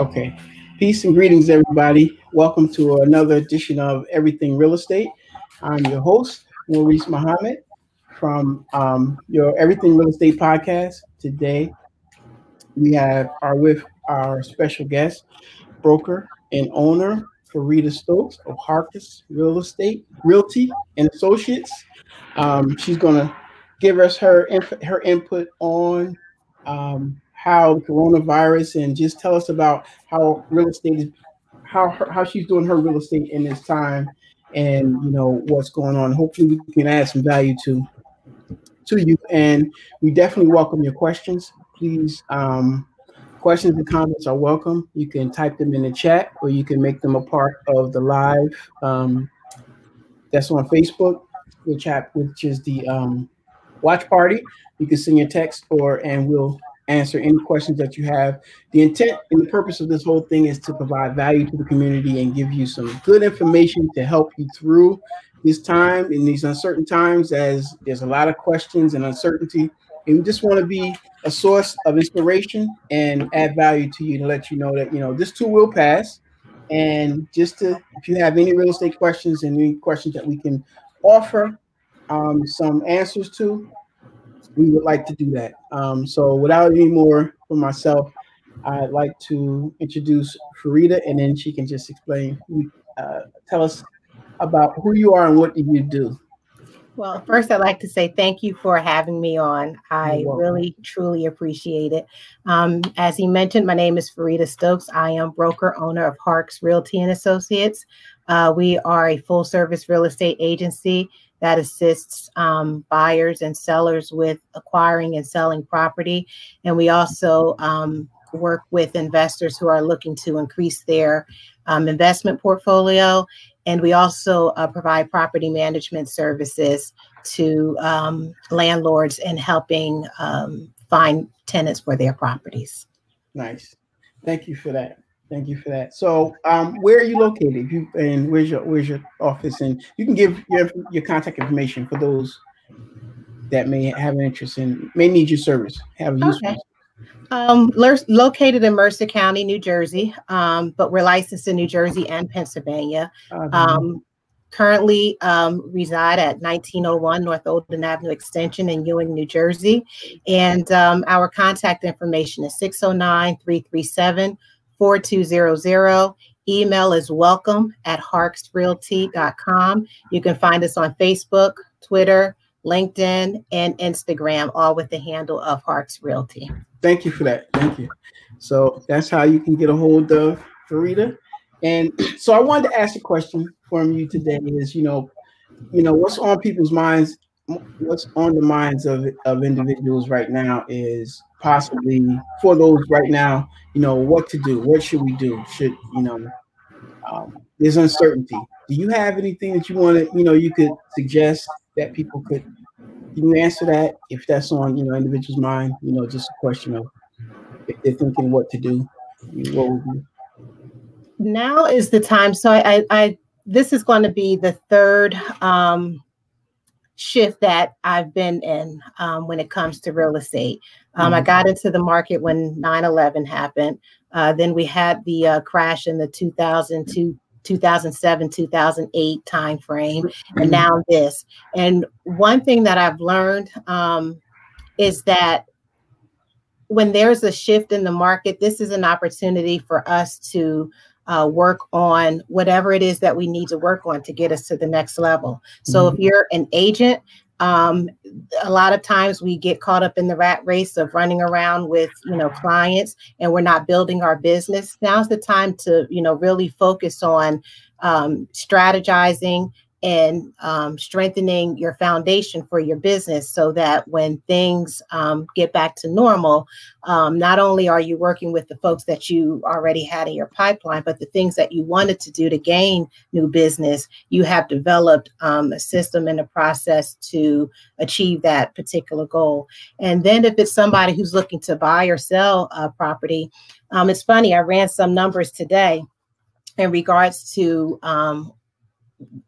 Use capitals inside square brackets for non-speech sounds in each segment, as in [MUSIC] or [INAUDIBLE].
Okay. Peace and greetings, everybody. Welcome to another edition of Everything Real Estate. I'm your host, Maurice Muhammad from um, your Everything Real Estate podcast. Today, we have are with our special guest, broker and owner Fareeda Stokes of Harkes Real Estate Realty and Associates. Um, she's going to give us her inf- her input on um, how coronavirus and just tell us about how real estate is how her, how she's doing her real estate in this time and you know what's going on. Hopefully we can add some value to to you. And we definitely welcome your questions. Please um, questions and comments are welcome. You can type them in the chat or you can make them a part of the live um, that's on facebook which app which is the um, watch party. You can send your text or and we'll answer any questions that you have. The intent and the purpose of this whole thing is to provide value to the community and give you some good information to help you through this time in these uncertain times as there's a lot of questions and uncertainty. And we just want to be a source of inspiration and add value to you to let you know that, you know, this too will pass. And just to, if you have any real estate questions and any questions that we can offer um, some answers to, we would like to do that. Um, so without any more for myself, I'd like to introduce Fareeda, and then she can just explain, uh, tell us about who you are and what do you do. Well, first, I'd like to say thank you for having me on. I really, truly appreciate it. Um, as he mentioned, my name is Fareeda Stokes. I am broker owner of Harkes Realty and Associates. Uh, we are a full service real estate agency that assists um, buyers and sellers with acquiring and selling property. And we also um, work with investors who are looking to increase their um, investment portfolio. And we also uh, provide property management services to um, landlords and helping um, find tenants for their properties. Nice. Thank you for that. Thank you for that. So, um, where are you located? You and where's your where's your office? And you can give your your contact information for those that may have an interest in may need your service. Have a use. Okay. Um, located in Mercer County, New Jersey, um, but we're licensed in New Jersey and Pennsylvania. Uh-huh. Um, currently um, reside at 1901 North Olden Avenue Extension in Ewing, New Jersey. And um, our contact information is 609 337 4200. Email is welcome at harkesrealty.com. You can find us on Facebook, Twitter, LinkedIn, and Instagram, all with the handle of Harkes Realty. Thank you for that. Thank you. So that's how you can get a hold of Fareeda. And [CLEARS THROAT] so I wanted to ask a question from you today is, you know, you know, what's on people's minds, what's on the minds of, of individuals right now is possibly for those right now, you know, what to do. What should we do? Should you know? Um, there's uncertainty. Do you have anything that you want to, you know, you could suggest that people could? You answer that if that's on, you know, individual's mind? You know, just a question of if they're thinking what to do. What would you? Now is the time. So I, I, I this is going to be the third um, shift that I've been in um, when it comes to real estate. Um, mm-hmm. I got into the market when 9 11 happened. Uh, then we had the uh, crash in the 2002. 2007 2008 time frame and mm-hmm. now this and one thing that i've learned um, is that when there's a shift in the market this is an opportunity for us to uh, work on whatever it is that we need to work on to get us to the next level. So mm-hmm. if you're an agent, um, a lot of times we get caught up in the rat race of running around with you know clients and we're not building our business. Now's the time to you know really focus on um, strategizing and um, strengthening your foundation for your business so that when things um, get back to normal, um, not only are you working with the folks that you already had in your pipeline, but the things that you wanted to do to gain new business, you have developed um, a system and a process to achieve that particular goal. And then if it's somebody who's looking to buy or sell a property, um, it's funny, I ran some numbers today in regards to um,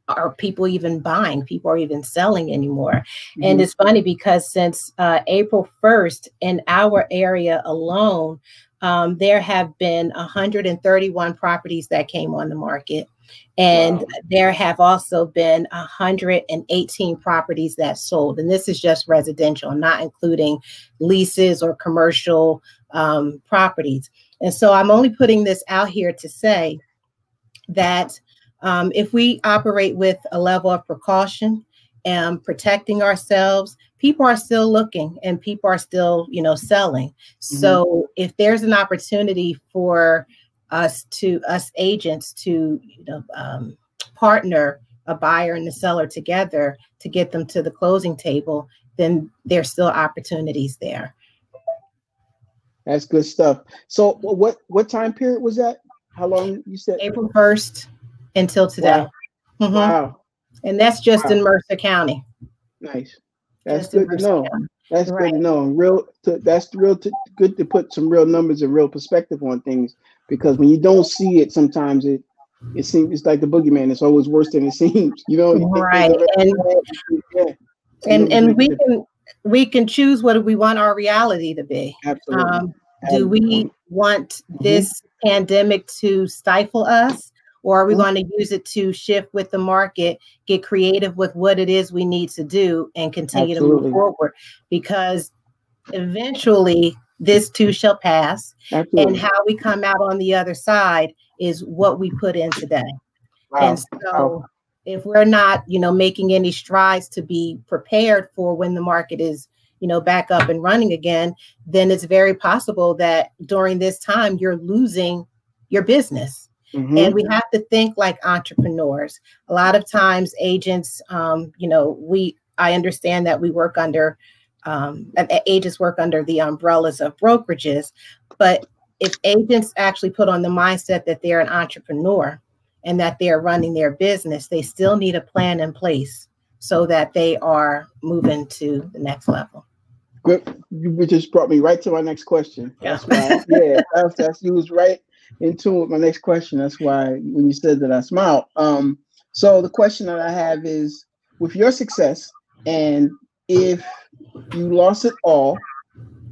are people even buying people are even selling anymore mm-hmm. and it's funny because since uh, april 1st in our area alone um, there have been 131 properties that came on the market. And wow. there have also been 118 properties that sold. And this is just residential, not including leases or commercial um, properties. And so I'm only putting this out here to say that um, if we operate with a level of precaution and protecting ourselves, people are still looking and people are still, you know, selling. Mm-hmm. So if there's an opportunity for us to us agents to, you know, um, partner a buyer and the seller together to get them to the closing table, then there's still opportunities there. That's good stuff. So what what time period was that? How long you said? April 1st until today. Wow. Mm-hmm. wow. And that's just wow. in Mercer County. Nice. That's just good to know. County. That's right. good to know. Real. To, that's real. To, good to put some real numbers and real perspective on things because when you don't see it, sometimes it it seems it's like the boogeyman. It's always worse than it [LAUGHS] seems. You know. Right. And yeah. and and we can we can choose what we want our reality to be. Absolutely. Um, do we want mm-hmm. this mm-hmm. pandemic to stifle us? Or are we mm-hmm. going to use it to shift with the market get creative with what it is we need to do and continue Absolutely. to move forward because eventually this too shall pass Absolutely. and how we come out on the other side is what we put in today wow. and so wow. if we're not you know making any strides to be prepared for when the market is you know back up and running again then it's very possible that during this time you're losing your business Mm-hmm. And we have to think like entrepreneurs. A lot of times, agents, um, you know, we I understand that we work under um, agents work under the umbrellas of brokerages, but if agents actually put on the mindset that they're an entrepreneur and that they're running their business, they still need a plan in place so that they are moving to the next level. Good. You just brought me right to my next question. Yeah. That's why, yeah, that's, that's you was right in tune with my next question. That's why when you said that I smiled. Um, so the question that I have is with your success and if you lost it all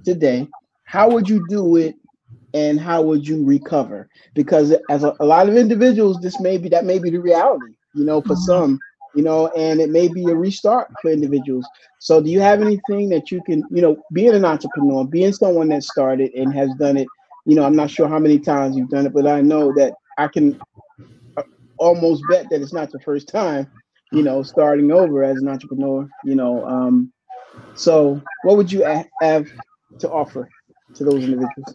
today, how would you do it and how would you recover? Because as a, a lot of individuals, this may be that may be the reality, you know, for mm-hmm. some, you know, and it may be a restart for individuals. So do you have anything that you can, you know, being an entrepreneur, being someone that started and has done it you know, I'm not sure how many times you've done it, but I know that I can uh, almost bet that it's not the first time, you know, starting over as an entrepreneur, you know. Um, so, what would you have to offer to those individuals?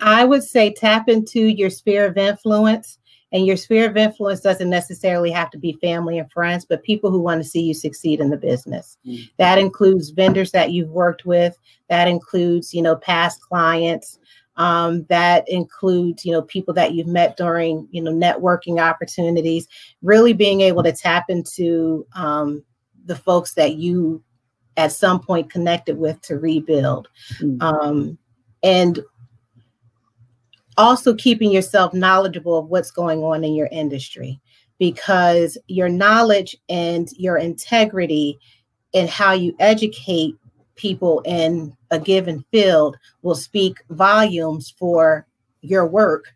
I would say tap into your sphere of influence. And your sphere of influence doesn't necessarily have to be family and friends, but people who want to see you succeed in the business. Mm-hmm. That includes vendors that you've worked with. That includes, you know, past clients. Um, that includes, you know, people that you've met during, you know, networking opportunities. Really being able to tap into um, the folks that you at some point connected with to rebuild, mm-hmm. um, and also keeping yourself knowledgeable of what's going on in your industry, because your knowledge and your integrity and how you educate people in a given field will speak volumes for your work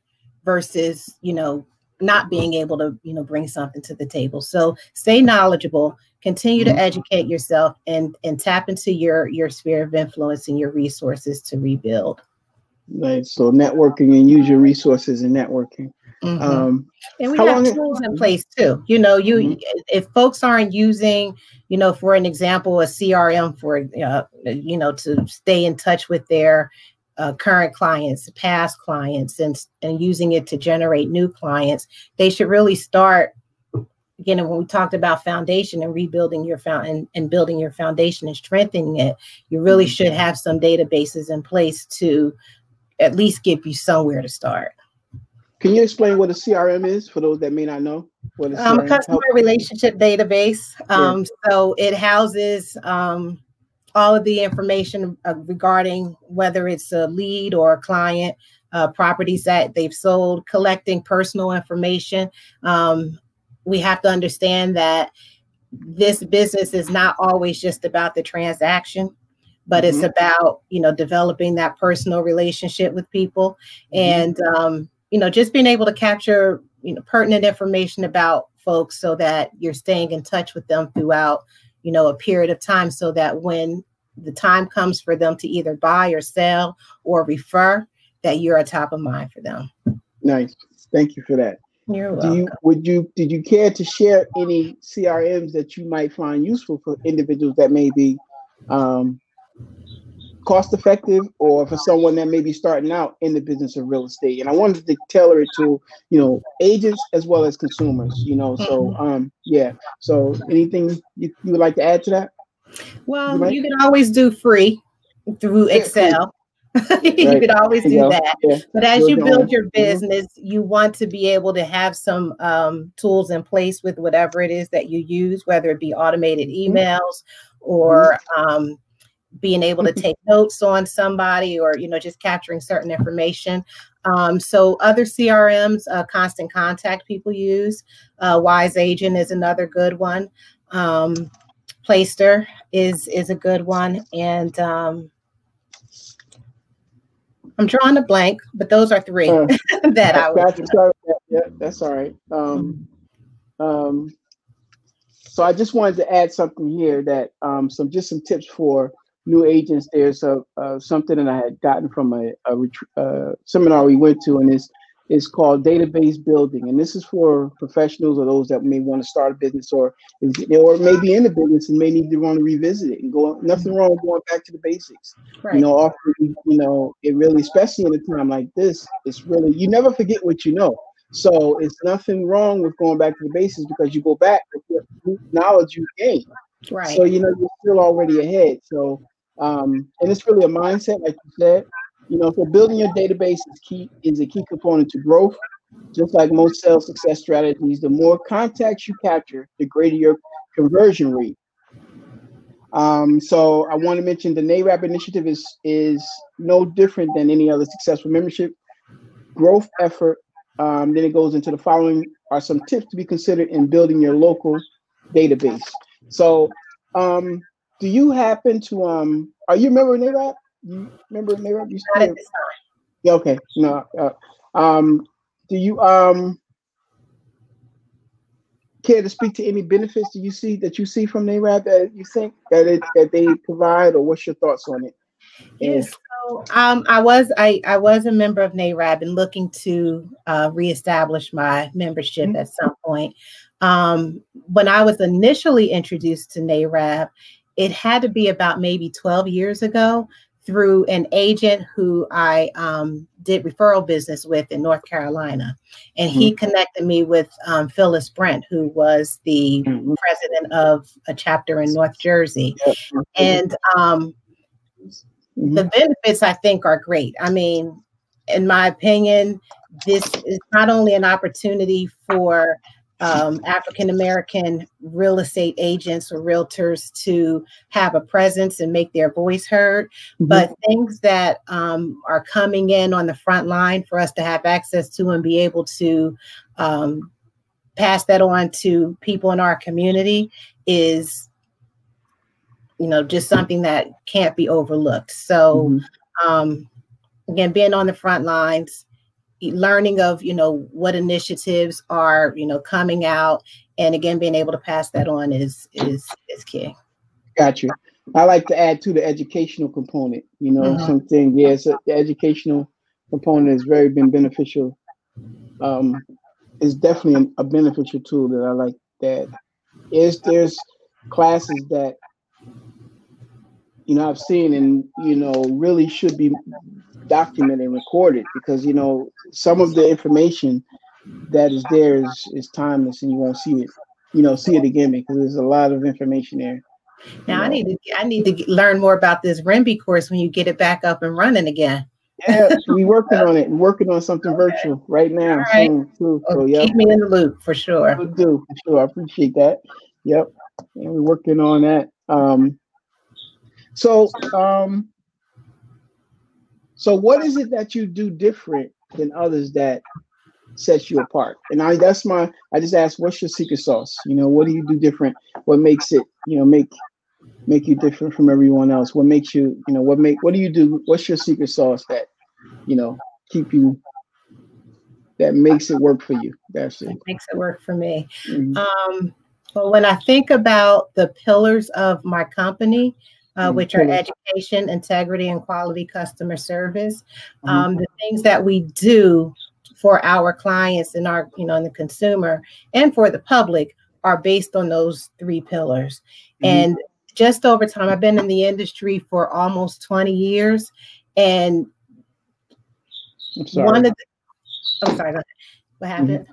versus you know not being able to you know bring something to the table. So stay knowledgeable continue to mm-hmm. educate yourself and and tap into your your sphere of influence and your resources to rebuild. Right so networking and use your resources in networking Mm-hmm. Um, and we have tools in place too. You know, you mm-hmm. if folks aren't using, you know, for an example, a CRM for uh, you know to stay in touch with their uh, current clients, past clients, and and using it to generate new clients, they should really start. You know, when we talked about foundation and rebuilding your found and, and building your foundation and strengthening it, you really mm-hmm. should have some databases in place to at least give you somewhere to start. Can you explain what a CRM is for those that may not know? What a, um, a customer relationship database. Um, yeah. So it houses um, all of the information uh, regarding whether it's a lead or a client, uh, properties that they've sold, collecting personal information. Um, we have to understand that this business is not always just about the transaction but mm-hmm. it's about you know developing that personal relationship with people mm-hmm. and um, you know just being able to capture you know pertinent information about folks so that you're staying in touch with them throughout you know a period of time so that when the time comes for them to either buy or sell or refer that you're a top of mind for them. Nice. Thank you for that. You're welcome. Do you, would you did you care to share any crms that you might find useful for individuals that may be um, cost effective or for someone that may be starting out in the business of real estate. And I wanted to tailor it to, you know, agents as well as consumers, you know. So mm-hmm. um yeah. So anything you, you would like to add to that? Well, you, you can always do free through Excel. [LAUGHS] you could always do that. Yeah. But as you build your mm-hmm. business, you want to be able to have some um, tools in place with whatever it is that you use, whether it be automated mm-hmm. emails or um, being able to take notes on somebody or you know just capturing certain information. Um, so other crms uh, constant contact people use uh, wise agent is another good one. Um, Placester is is a good one. And um, i'm drawing a blank but those are three uh, [LAUGHS] that i would that's, yeah, that's all right. Um, um, so I just wanted to add something here that um, some just some tips for new agents, there's a, uh, something that I had gotten from a, a, a, uh, seminar we went to, and it's it's called database building, and this is for professionals or those that may want to start a business or or maybe in the business and may need to want to revisit it and go. Nothing wrong with going back to the basics. Right. You know, often you know it really, especially in a time like this, it's really you never forget what you know. So it's nothing wrong with going back to the basics because you go back with the knowledge you gain. Right. So you know you're still already ahead. So um, and it's really a mindset, like you said. You know, for building your database is key is a key component to growth. Just like most sales success strategies, the more contacts you capture, the greater your conversion rate. Um, so I want to mention the NAREB initiative is is no different than any other successful membership growth effort. Um, then it goes into the following are some tips to be considered in building your local database. So um, do you happen to um are you a member of NAREB? You remember NAREB? You still yeah, okay. No. Uh, um do you um care to speak to any benefits do you see that you see from NAREB that you think that it that they provide or what's your thoughts on it? Yes. So um, I was I, I was a member of NAREB and looking to uh, reestablish my membership mm-hmm. at some point. Um, when I was initially introduced to NAREB, it had to be about maybe 12 years ago through an agent who I um, did referral business with in North Carolina. And mm-hmm. he connected me with um, Phyllis Brent, who was the mm-hmm. president of a chapter in North Jersey. And um, mm-hmm. the benefits, I think, are great. I mean, in my opinion, this is not only an opportunity for um, African American real estate agents or realtors to have a presence and make their voice heard, mm-hmm. but things that um, are coming in on the front line for us to have access to and be able to um, pass that on to people in our community is you know just something that can't be overlooked so mm-hmm. um, again being on the front lines learning of you know what initiatives are you know coming out. And again being able to pass that on is is is key. Got you. I like to add to the educational component you know mm-hmm. something yes yeah, so the educational component has very been beneficial. Um it's definitely a beneficial tool that i like that. Is there's classes that you know i've seen and you know really should be documented and recorded because you know some of the information that is there is is timeless and you won't see it you know see it again because there's a lot of information there now know. i need to i need to learn more about this REMBI course when you get it back up and running again yeah we working on it and working on something okay. virtual right now right. Soon, too, so, yep. keep me in the loop for sure will do for sure i appreciate that yep and we're working on that um so um so what is it that you do different than others that sets you apart? And I that's my I just ask what's your secret sauce? You know, what do you do different? What makes it, you know, make make you different from everyone else? What makes you, you know, what make what do you do? What's your secret sauce that, you know, keep you that makes it work for you? That's it. That makes it work for me. Mm-hmm. Um, well, when I think about the pillars of my company, uh, mm-hmm. which are education, integrity, and quality customer service, mm-hmm. um, the things that we do for our clients and our, you know, and the consumer and for the public are based on those three pillars. Mm-hmm. And just over time, I've been in the industry for almost 20 years. And one of the, I'm sorry, what mm-hmm. happened?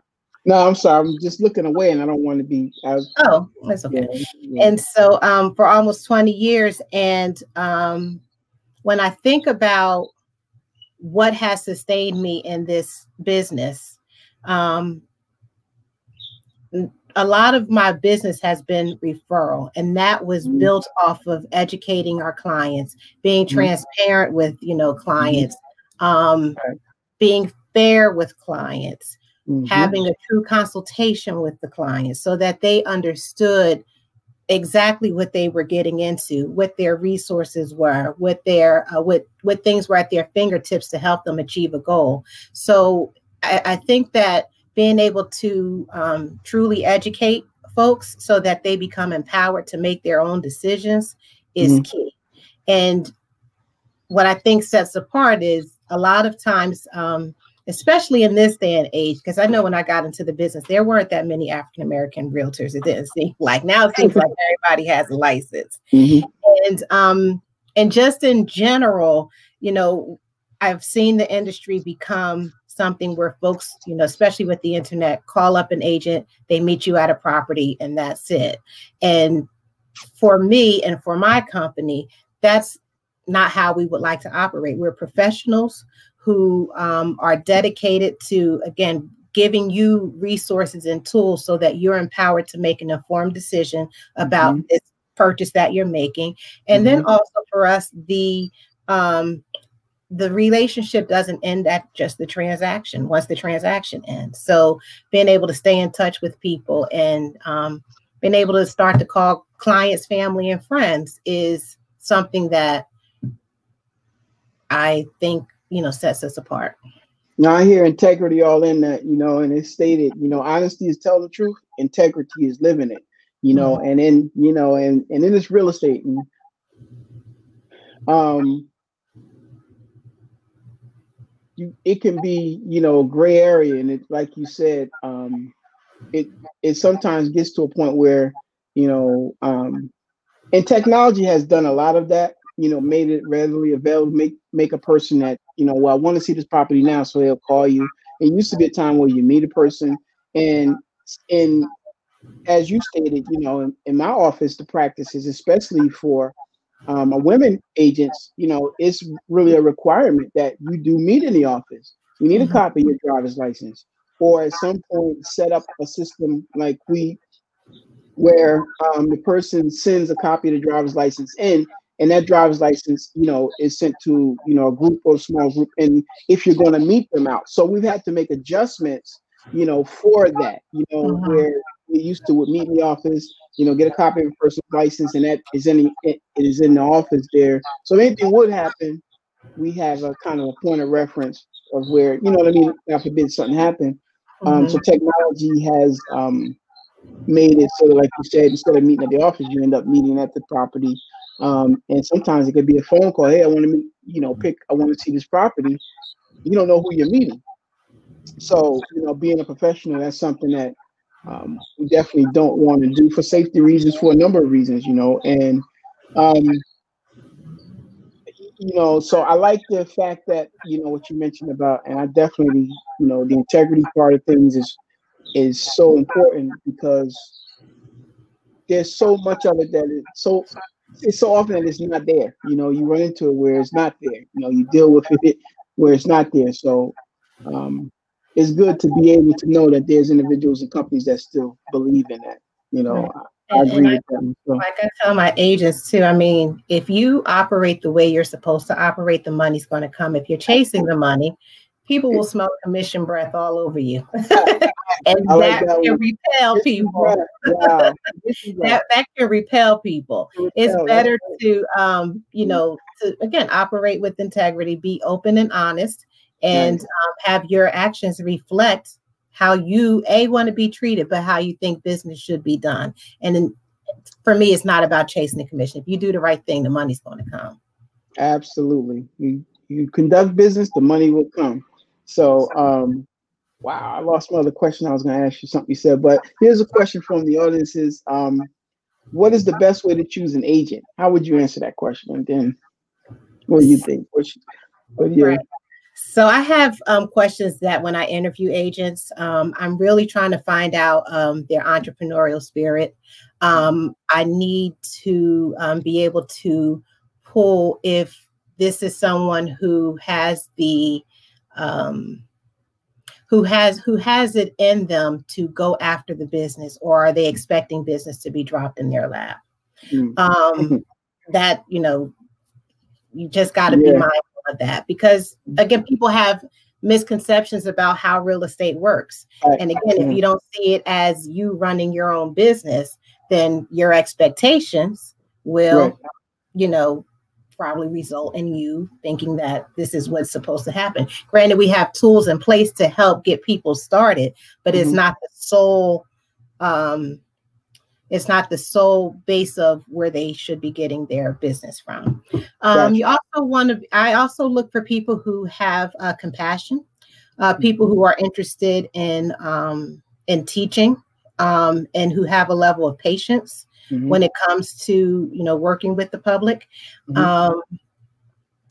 No, I'm sorry. I'm just looking away and I don't want to be. Was, oh, that's okay. Yeah, yeah. And so um, for almost 20 years. And um, when I think about what has sustained me in this business, um, a lot of my business has been referral and that was mm-hmm. built off of educating our clients being mm-hmm. transparent with you know clients um, being fair with clients mm-hmm. having a true consultation with the clients so that they understood exactly what they were getting into what their resources were what their uh, what what things were at their fingertips to help them achieve a goal so I, I think that being able to um, truly educate folks so that they become empowered to make their own decisions is mm-hmm. key. And what I think sets apart is a lot of times, um, especially in this day and age, because I know when I got into the business, there weren't that many African American realtors. It didn't seem [LAUGHS] like now it seems like everybody has a license. Mm-hmm. And um, and just in general, you know, I've seen the industry become something where folks, you know, especially with the internet, call up an agent, they meet you at a property, and that's it. And for me and for my company, that's not how we would like to operate. We're professionals who um, are dedicated to, again, giving you resources and tools so that you're empowered to make an informed decision about mm-hmm. this purchase that you're making. And mm-hmm. then also for us, the um, the relationship doesn't end at just the transaction once the transaction ends. So being able to stay in touch with people and um, being able to start to call clients, family, and friends is something that I think you know sets us apart. Now I hear integrity all in that, you know, and it's stated, you know, honesty is telling the truth, integrity is living it, you know, mm-hmm. and in you know, and and in this real estate, and, um, you it can be you know a gray area and it like you said um it it sometimes gets to a point where you know um and technology has done a lot of that you know made it readily available make make a person that you know well i want to see this property now so they'll call you it used to be a time where you meet a person and and as you stated you know in, in my office the practices especially for um, a women agents, you know, it's really a requirement that you do meet in the office. You need a mm-hmm. copy of your driver's license, or at some point set up a system like we, where um, the person sends a copy of the driver's license in, and that driver's license, you know, is sent to you know a group or a small group, and if you're going to meet them out, so we've had to make adjustments, you know, for that, you know, mm-hmm. where we used to would meet in the office you know, get a copy of a person's license, and that is in the, it is in the office there. So if anything would happen, we have a kind of a point of reference of where you know what I mean. God forbid something happen. Um, mm-hmm. So technology has um, made it so, like you said, instead of meeting at the office, you end up meeting at the property. Um, and sometimes it could be a phone call. Hey, I want to meet. You know, pick. I want to see this property. You don't know who you're meeting. So you know, being a professional, that's something that um, we definitely don't want to do for safety reasons for a number of reasons, you know. And um, you know, so I like the fact that you know what you mentioned about, and I definitely, you know, the integrity part of things is is so important because there's so much of it that it's so it's so often that it's not there. You know, you run into it where it's not there. You know, you deal with it [LAUGHS] where it's not there. So um, it's good to be able to know that there's individuals and companies that still believe in that. You know, I, I agree with them. So. Like I tell my agents too. I mean, if you operate the way you're supposed to operate, the money's going to come. If you're chasing the money, people will smell commission breath all over you. [LAUGHS] [LAUGHS] and like that, [LAUGHS] that, can repel people. Wow. that, that can repel people. Repel. It's better to um, you know, to again operate with integrity, be open and honest, and um, have your actions reflect how you a want to be treated, but how you think business should be done. And in, for me, it's not about chasing the commission. If you do the right thing, the money's going to come. Absolutely. You you conduct business, the money will come. So um wow, I lost my other question. I was gonna ask you something you said, but here's a question from the audience is um what is the best way to choose an agent? How would you answer that question? And then what do you think? What, what do you right. So I have um, questions that when I interview agents, um, I'm really trying to find out um, their entrepreneurial spirit. Um, I need to um, be able to pull if this is someone who has the um, who has who has it in them to go after the business, or are they expecting business to be dropped in their lap? Mm-hmm. [LAUGHS] that you know, you just got to yeah. be mindful of that because again, people have misconceptions about how real estate works. And again, if you don't see it as you running your own business, then your expectations will, right. you know, probably result in you thinking that this is what's supposed to happen. Granted, we have tools in place to help get people started, but mm-hmm. it's not the sole um, it's not the sole base of where they should be getting their business from. Um, you also want to, I also look for people who have uh, compassion, uh, people who are interested in um, in teaching, um, and who have a level of patience mm-hmm. when it comes to you know working with the public. Mm-hmm. Um,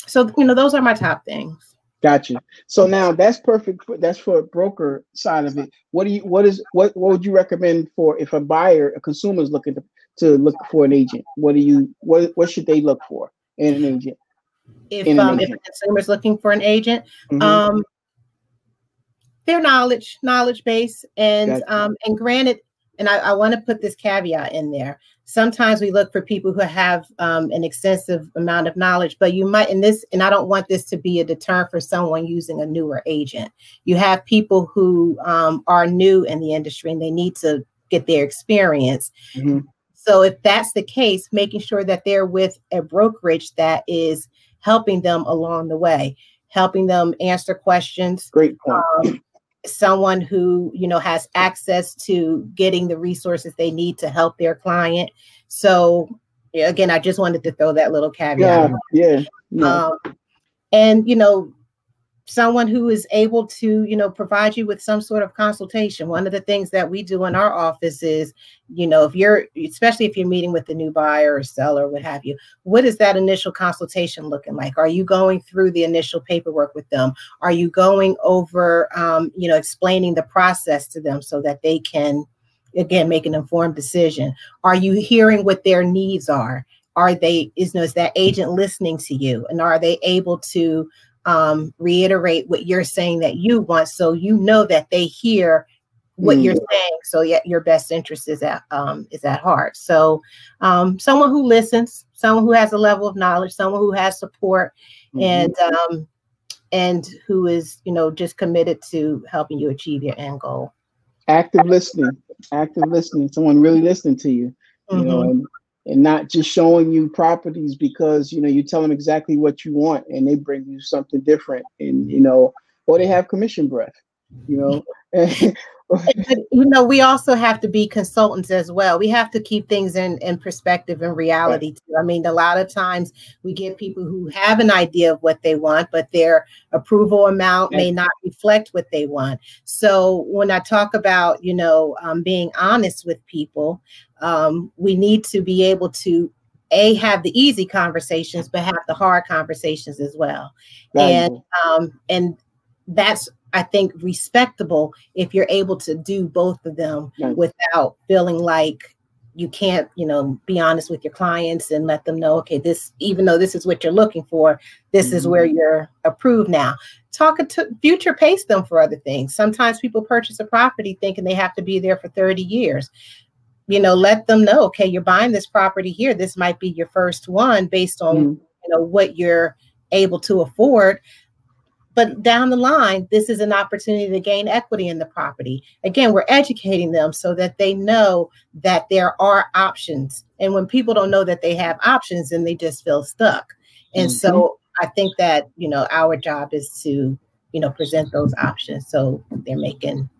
so you know those are my top things. Gotcha. So now that's perfect. For, that's for a broker side of it. What do you? What is? What? What would you recommend for if a buyer, a consumer is looking to, to look for an agent? What do you? What? What should they look for in an agent? If um, agent? if a consumer is looking for an agent, mm-hmm. um, their knowledge, knowledge base, and um, and granted, and I, I want to put this caveat in there sometimes we look for people who have um, an extensive amount of knowledge but you might in this and i don't want this to be a deterrent for someone using a newer agent you have people who um, are new in the industry and they need to get their experience mm-hmm. so if that's the case making sure that they're with a brokerage that is helping them along the way helping them answer questions great point. Um, someone who you know has access to getting the resources they need to help their client. So again i just wanted to throw that little caveat yeah, yeah. Um, and you know someone who is able to you know provide you with some sort of consultation. One of the things that we do in our office is you know if you're especially if you're meeting with a new buyer or seller what have you what is that initial consultation looking like? Are you going through the initial paperwork with them? Are you going over um, you know explaining the process to them so that they can again make an informed decision? Are you hearing what their needs are? Are they is, is that agent listening to you? And are they able to um, reiterate what you're saying that you want so you know that they hear what mm. you're saying so yet your best interest is at um, is at heart so um, someone who listens someone who has a level of knowledge someone who has support mm-hmm. and um, and who is you know just committed to helping you achieve your end goal active listening active listening someone really listening to you you mm-hmm. know and and not just showing you properties because you know you tell them exactly what you want and they bring you something different and you know or they have commission breath you know? But, you know we also have to be consultants as well. We have to keep things in in perspective and reality right. too. I mean a lot of times we get people who have an idea of what they want but their approval amount may not reflect what they want. So when i talk about you know um, being honest with people um, we need to be able to a have the easy conversations but have the hard conversations as well right. and um and that's i think respectable if you're able to do both of them right. without feeling like you can't you know be honest with your clients and let them know okay this even though this is what you're looking for this mm-hmm. is where mm-hmm. you're approved now talk to future pace them for other things sometimes people purchase a property thinking they have to be there for 30 years you know let them know okay you're buying this property here this might be your first one based on mm. you know what you're able to afford but down the line, this is an opportunity to gain equity in the property. Again, we're educating them so that they know that there are options. And when people don't know that they have options, then they just feel stuck. And mm-hmm. so I think that, you know, our job is to, you know, present those options so they're making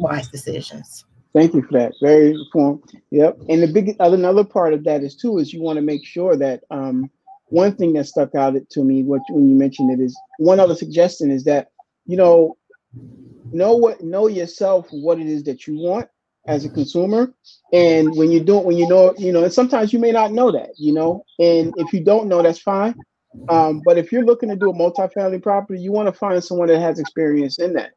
wise decisions. Thank you for that. Very informed. Yep. And the big other another part of that is too is you want to make sure that um, one thing that stuck out to me what, when you mentioned it is one other suggestion is that you know know what know yourself what it is that you want as a consumer and when you don't when you know you know and sometimes you may not know that you know and if you don't know that's fine um, but if you're looking to do a multifamily property you want to find someone that has experience in that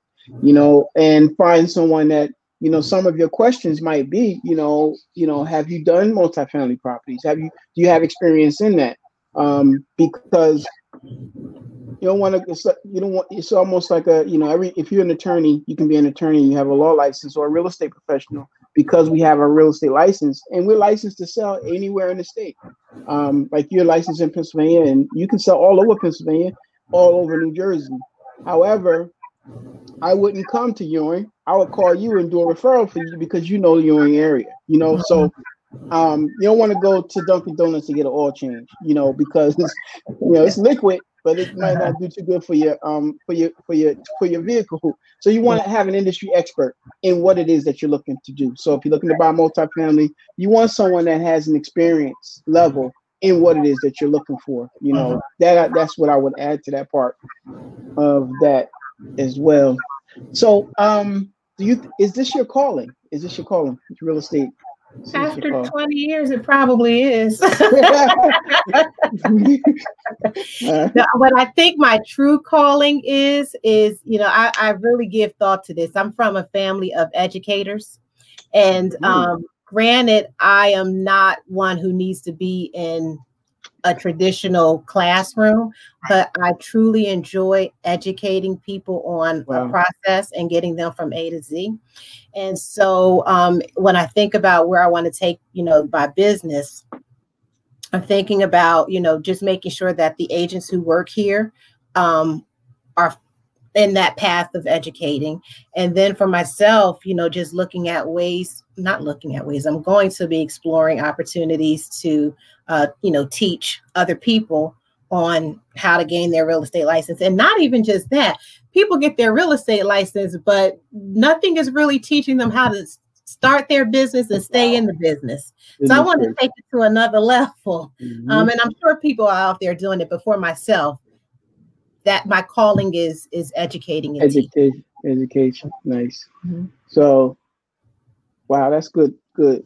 you know and find someone that you know some of your questions might be you know you know have you done multifamily properties have you do you have experience in that um, because you don't want to. You don't want. It's almost like a you know every if you're an attorney, you can be an attorney. You have a law license or a real estate professional because we have a real estate license and we're licensed to sell anywhere in the state. Um, like you're licensed in Pennsylvania and you can sell all over Pennsylvania, all over New Jersey. However, I wouldn't come to Ewing. I would call you and do a referral for you because you know the Ewing area. You know, so um, you don't want to go to Dunkin' Donuts to get an oil change, you know, because it's, [LAUGHS] you know it's liquid, but it might not do too good for your um for your for your for your vehicle. So you want to have an industry expert in what it is that you're looking to do. So if you're looking to buy multifamily, you want someone that has an experience level in what it is that you're looking for. You know, uh-huh. that that's what I would add to that part of that as well. So um do you is this your calling? Is this your calling? Real estate after 20 years, it probably is. [LAUGHS] [LAUGHS] what I think my true calling is, is, you know, I, I really give thought to this. I'm from a family of educators. And um, granted, I am not one who needs to be in a traditional classroom, but I truly enjoy educating people on wow. a process and getting them from A to Z. And so um, when I think about where I want to take, you know, my business, I'm thinking about, you know, just making sure that the agents who work here um, are in that path of educating. And then for myself, you know, just looking at ways, not looking at ways, I'm going to be exploring opportunities to, uh, you know, teach other people on how to gain their real estate license. And not even just that, people get their real estate license, but nothing is really teaching them how to start their business and stay in the business. So I want to take it to another [LAUGHS] level. Mm-hmm. Um, and I'm sure people are out there doing it, before myself, that my calling is is educating and education education nice. Mm-hmm. so wow that's good good.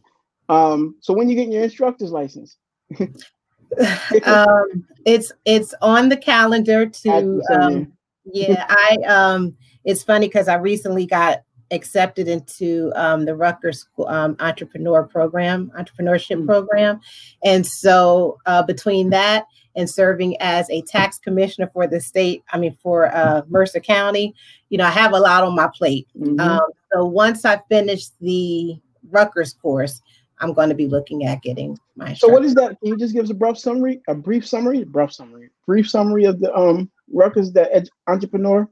Um so when you get your instructor's license? [LAUGHS] [LAUGHS] Um it's it's on the calendar to um yeah i um it's funny because i recently got accepted into um, the Rutgers um, entrepreneur program, entrepreneurship mm-hmm. program. And so uh, between that and serving as a tax commissioner for the state, I mean, for uh, Mercer County, you know, I have a lot on my plate. Mm-hmm. Um, so once I finish the Rutgers course, I'm going to be looking at getting my. So what is that? Can you just give us a brief summary, a brief summary, brief summary, brief summary of the um Rutgers the ed- entrepreneur?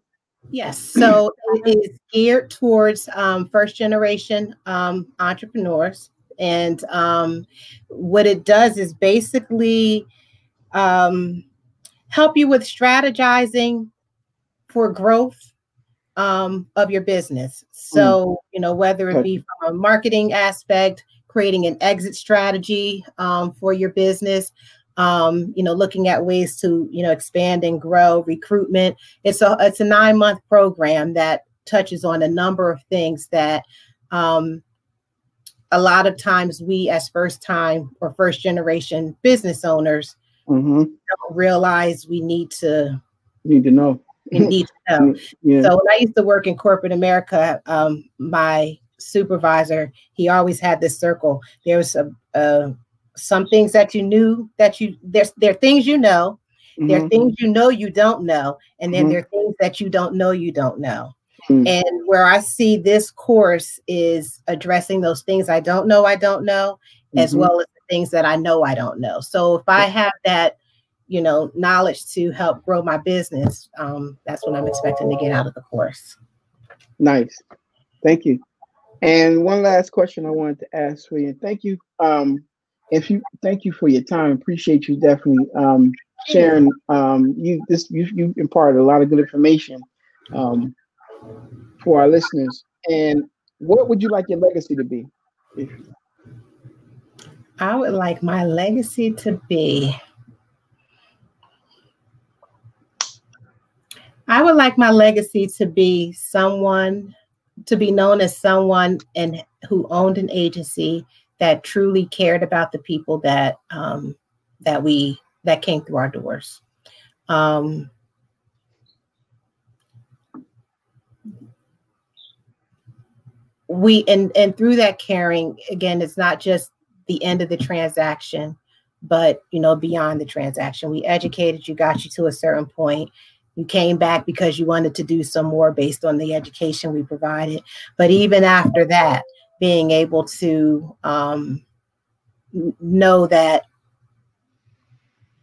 Yes, so it is geared towards um, first generation um, entrepreneurs, and um, what it does is basically um, help you with strategizing for growth um, of your business. So, mm. you know, whether it be from a marketing aspect, creating an exit strategy um, for your business, um, you know, looking at ways to, you know, expand and grow recruitment. It's a it's a nine month program that touches on a number of things that um, a lot of times we as first time or first generation business owners mm-hmm. don't realize we need to need to know. We need to [LAUGHS] know. yeah. So when I used to work in corporate America, um, my supervisor, he always had this circle. There was a, a some things that you knew that you there's there are things you know, mm-hmm. there are mm-hmm. things you know you don't know, and then mm-hmm. there are things that you don't know you don't know. Mm-hmm. And where I see this course is addressing those things I don't know I don't know, as mm-hmm. well as the things that I know I don't know. So if I have that you know, knowledge to help grow my business, um, that's what I'm expecting to get out of the course. Nice. Thank you. And one last question I wanted to ask for you. Thank you. Um, if you thank you for your time. Appreciate you definitely um, sharing. Um, you this you you imparted a lot of good information um, for our listeners. And what would you like your legacy to be? I would like my legacy to be. I would like my legacy to be someone to be known as someone and who owned an agency that truly cared about the people that um, that we that came through our doors. Um, we and and through that caring again it's not just the end of the transaction but you know beyond the transaction. We educated you got you to a certain point. You came back because you wanted to do some more based on the education we provided. But even after that being able to um, know that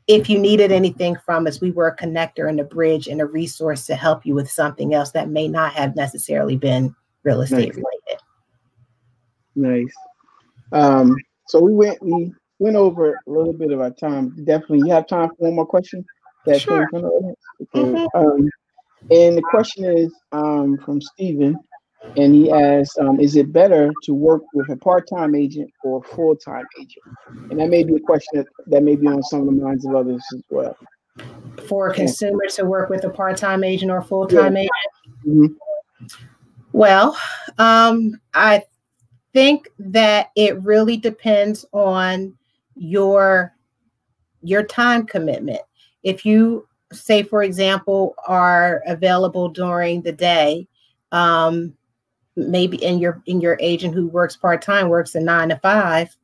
if you needed anything from us, we were a connector and a bridge and a resource to help you with something else that may not have necessarily been real estate nice. related. Nice. Um, so we went we went over a little bit of our time. Definitely, you have time for one more question that sure. came from the audience. Okay. Mm-hmm. Um, and the question is um, from Stephen and he asked, um, "Is it better to work with a part-time agent or a full-time agent?" And that may be a question that, that may be on some of the minds of others as well. For a consumer to work with a part-time agent or full-time yeah. agent. Mm-hmm. Well, um, I think that it really depends on your your time commitment. If you say, for example, are available during the day, um, maybe in your in your agent who works part-time works a nine to five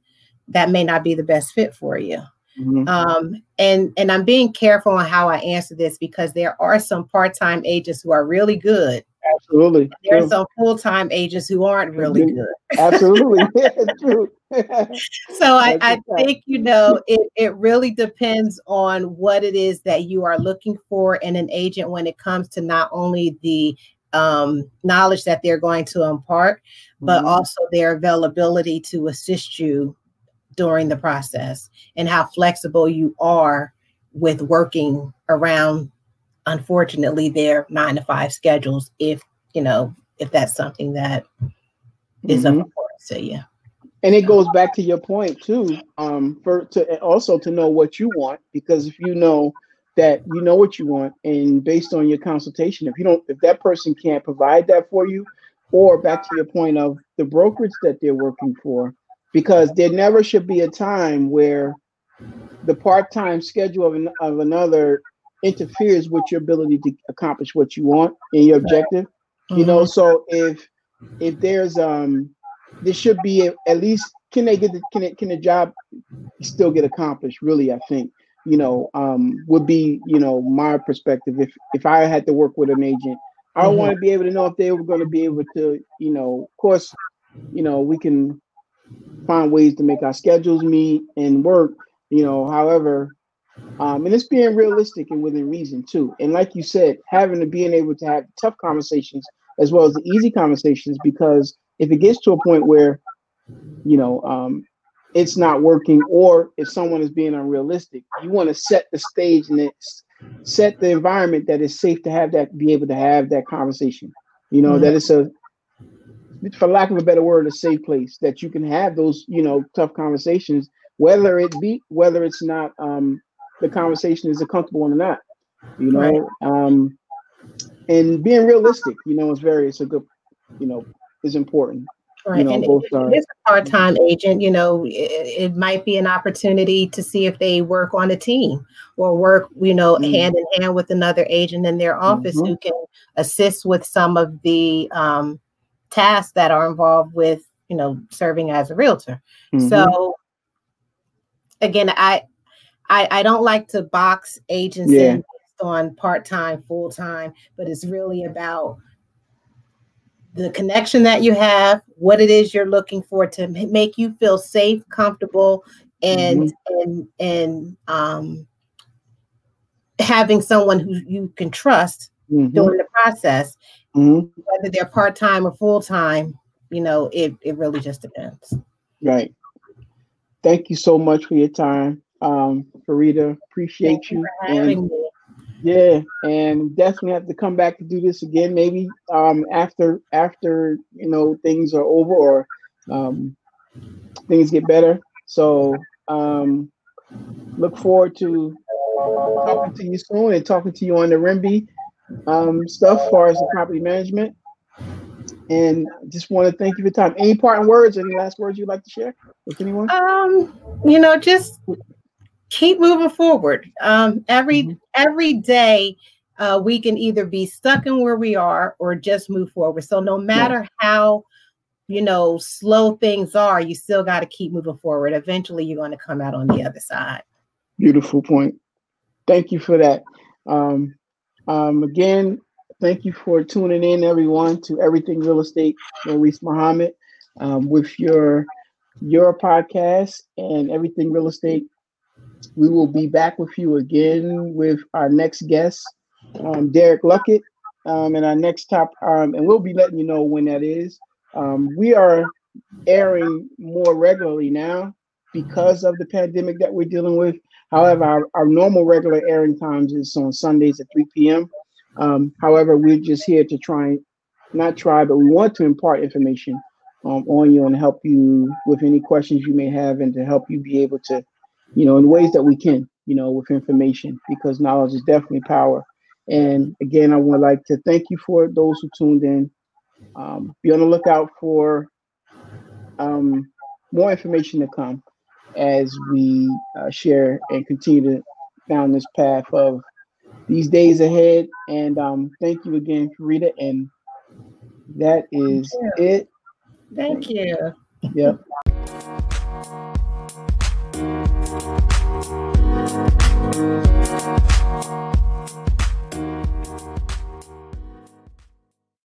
that may not be the best fit for you. Mm-hmm. um, and and i'm being careful on how i answer this because there are some part-time agents who are really good. Absolutely. There are some full-time agents who aren't really mm-hmm. good. Absolutely. [LAUGHS] [LAUGHS] True. [LAUGHS] So I, I think you know it, it really depends on what it is that you are looking for in an agent when it comes to not only the um, knowledge that they're going to impart, but mm-hmm. also their availability to assist you during the process and how flexible you are with working around, unfortunately, their nine to five schedules. If you know, if that's something that is mm-hmm. of importance to you. And it goes back to your point too, um, for to also to know what you want, because if you know that you know what you want and based on your consultation if you don't if that person can't provide that for you or back to your point of the brokerage that they're working for because there never should be a time where the part-time schedule of, an, of another interferes with your ability to accomplish what you want and your objective mm-hmm. you know mm-hmm. so if if there's um there should be a, at least can they get the, can it can the job still get accomplished really i think you know, um, would be, you know, my perspective. If if I had to work with an agent, I mm-hmm. want to be able to know if they were going to be able to, you know, of course, you know, we can find ways to make our schedules meet and work, you know, however, um, and it's being realistic and within reason too. And like you said, having to being able to have tough conversations as well as the easy conversations, because if it gets to a point where, you know, um, it's not working or if someone is being unrealistic you want to set the stage and set the environment that is safe to have that be able to have that conversation you know mm-hmm. that it's a for lack of a better word a safe place that you can have those you know tough conversations whether it be whether it's not um the conversation is a comfortable one or not you know right. um and being realistic you know is very it's a good you know is important Right. You know, and both sides. It's a part-time agent, you know, it, it, might be an opportunity to see if they work on a team or work, you know, mm-hmm. hand in hand with another agent in their office mm-hmm. who can assist with some of the um, tasks that are involved with, you know, serving as a realtor. Mm-hmm. So again, I, I I don't like to box agents yeah. in on part-time, full-time, but it's really about the connection that you have, what it is you're looking for to make you feel safe, comfortable, and mm-hmm. and and um, having someone who you can trust mm-hmm. during the process, mm-hmm. whether they're part time or full time, you know, it it really just depends. Right. Thank you so much for your time, um, Fareeda. Appreciate Thank you. you and, yeah, and definitely have to come back to do this again, maybe um, after after you know things are over or um, things get better. So um, look forward to talking to you soon and talking to you on the REMBI um, stuff as far as the property management. And just want to thank you for time. Any parting words? Any last words you'd like to share with anyone? Um, you know, just keep moving forward. Um, every mm-hmm. every day, uh, we can either be stuck in where we are or just move forward. So no matter yeah. how you know slow things are, you still got to keep moving forward. Eventually, you're going to come out on the other side. Beautiful point. Thank you for that. Um, um, again, thank you for tuning in, everyone, to Everything Real Estate. Maurice Muhammad um, with your your podcast and Everything Real Estate. We will be back with you again with our next guest, um, Derek Luckett, um, and our next top, um, and we'll be letting you know when that is. Um, we are airing more regularly now because of the pandemic that we're dealing with. However, our, our normal regular airing times is on Sundays at 3 p.m. Um, however, we're just here to try, not try, but we want to impart information um, on you and help you with any questions you may have and to help you be able to, you know, in ways that we can, you know, with information because knowledge is definitely power. And again, I would like to thank you for those who tuned in. Um, be on the lookout for um, more information to come as we uh, share and continue to down this path of these days ahead. And um, thank you again, Rita. And that is it. Thank you. Yep. Thank you.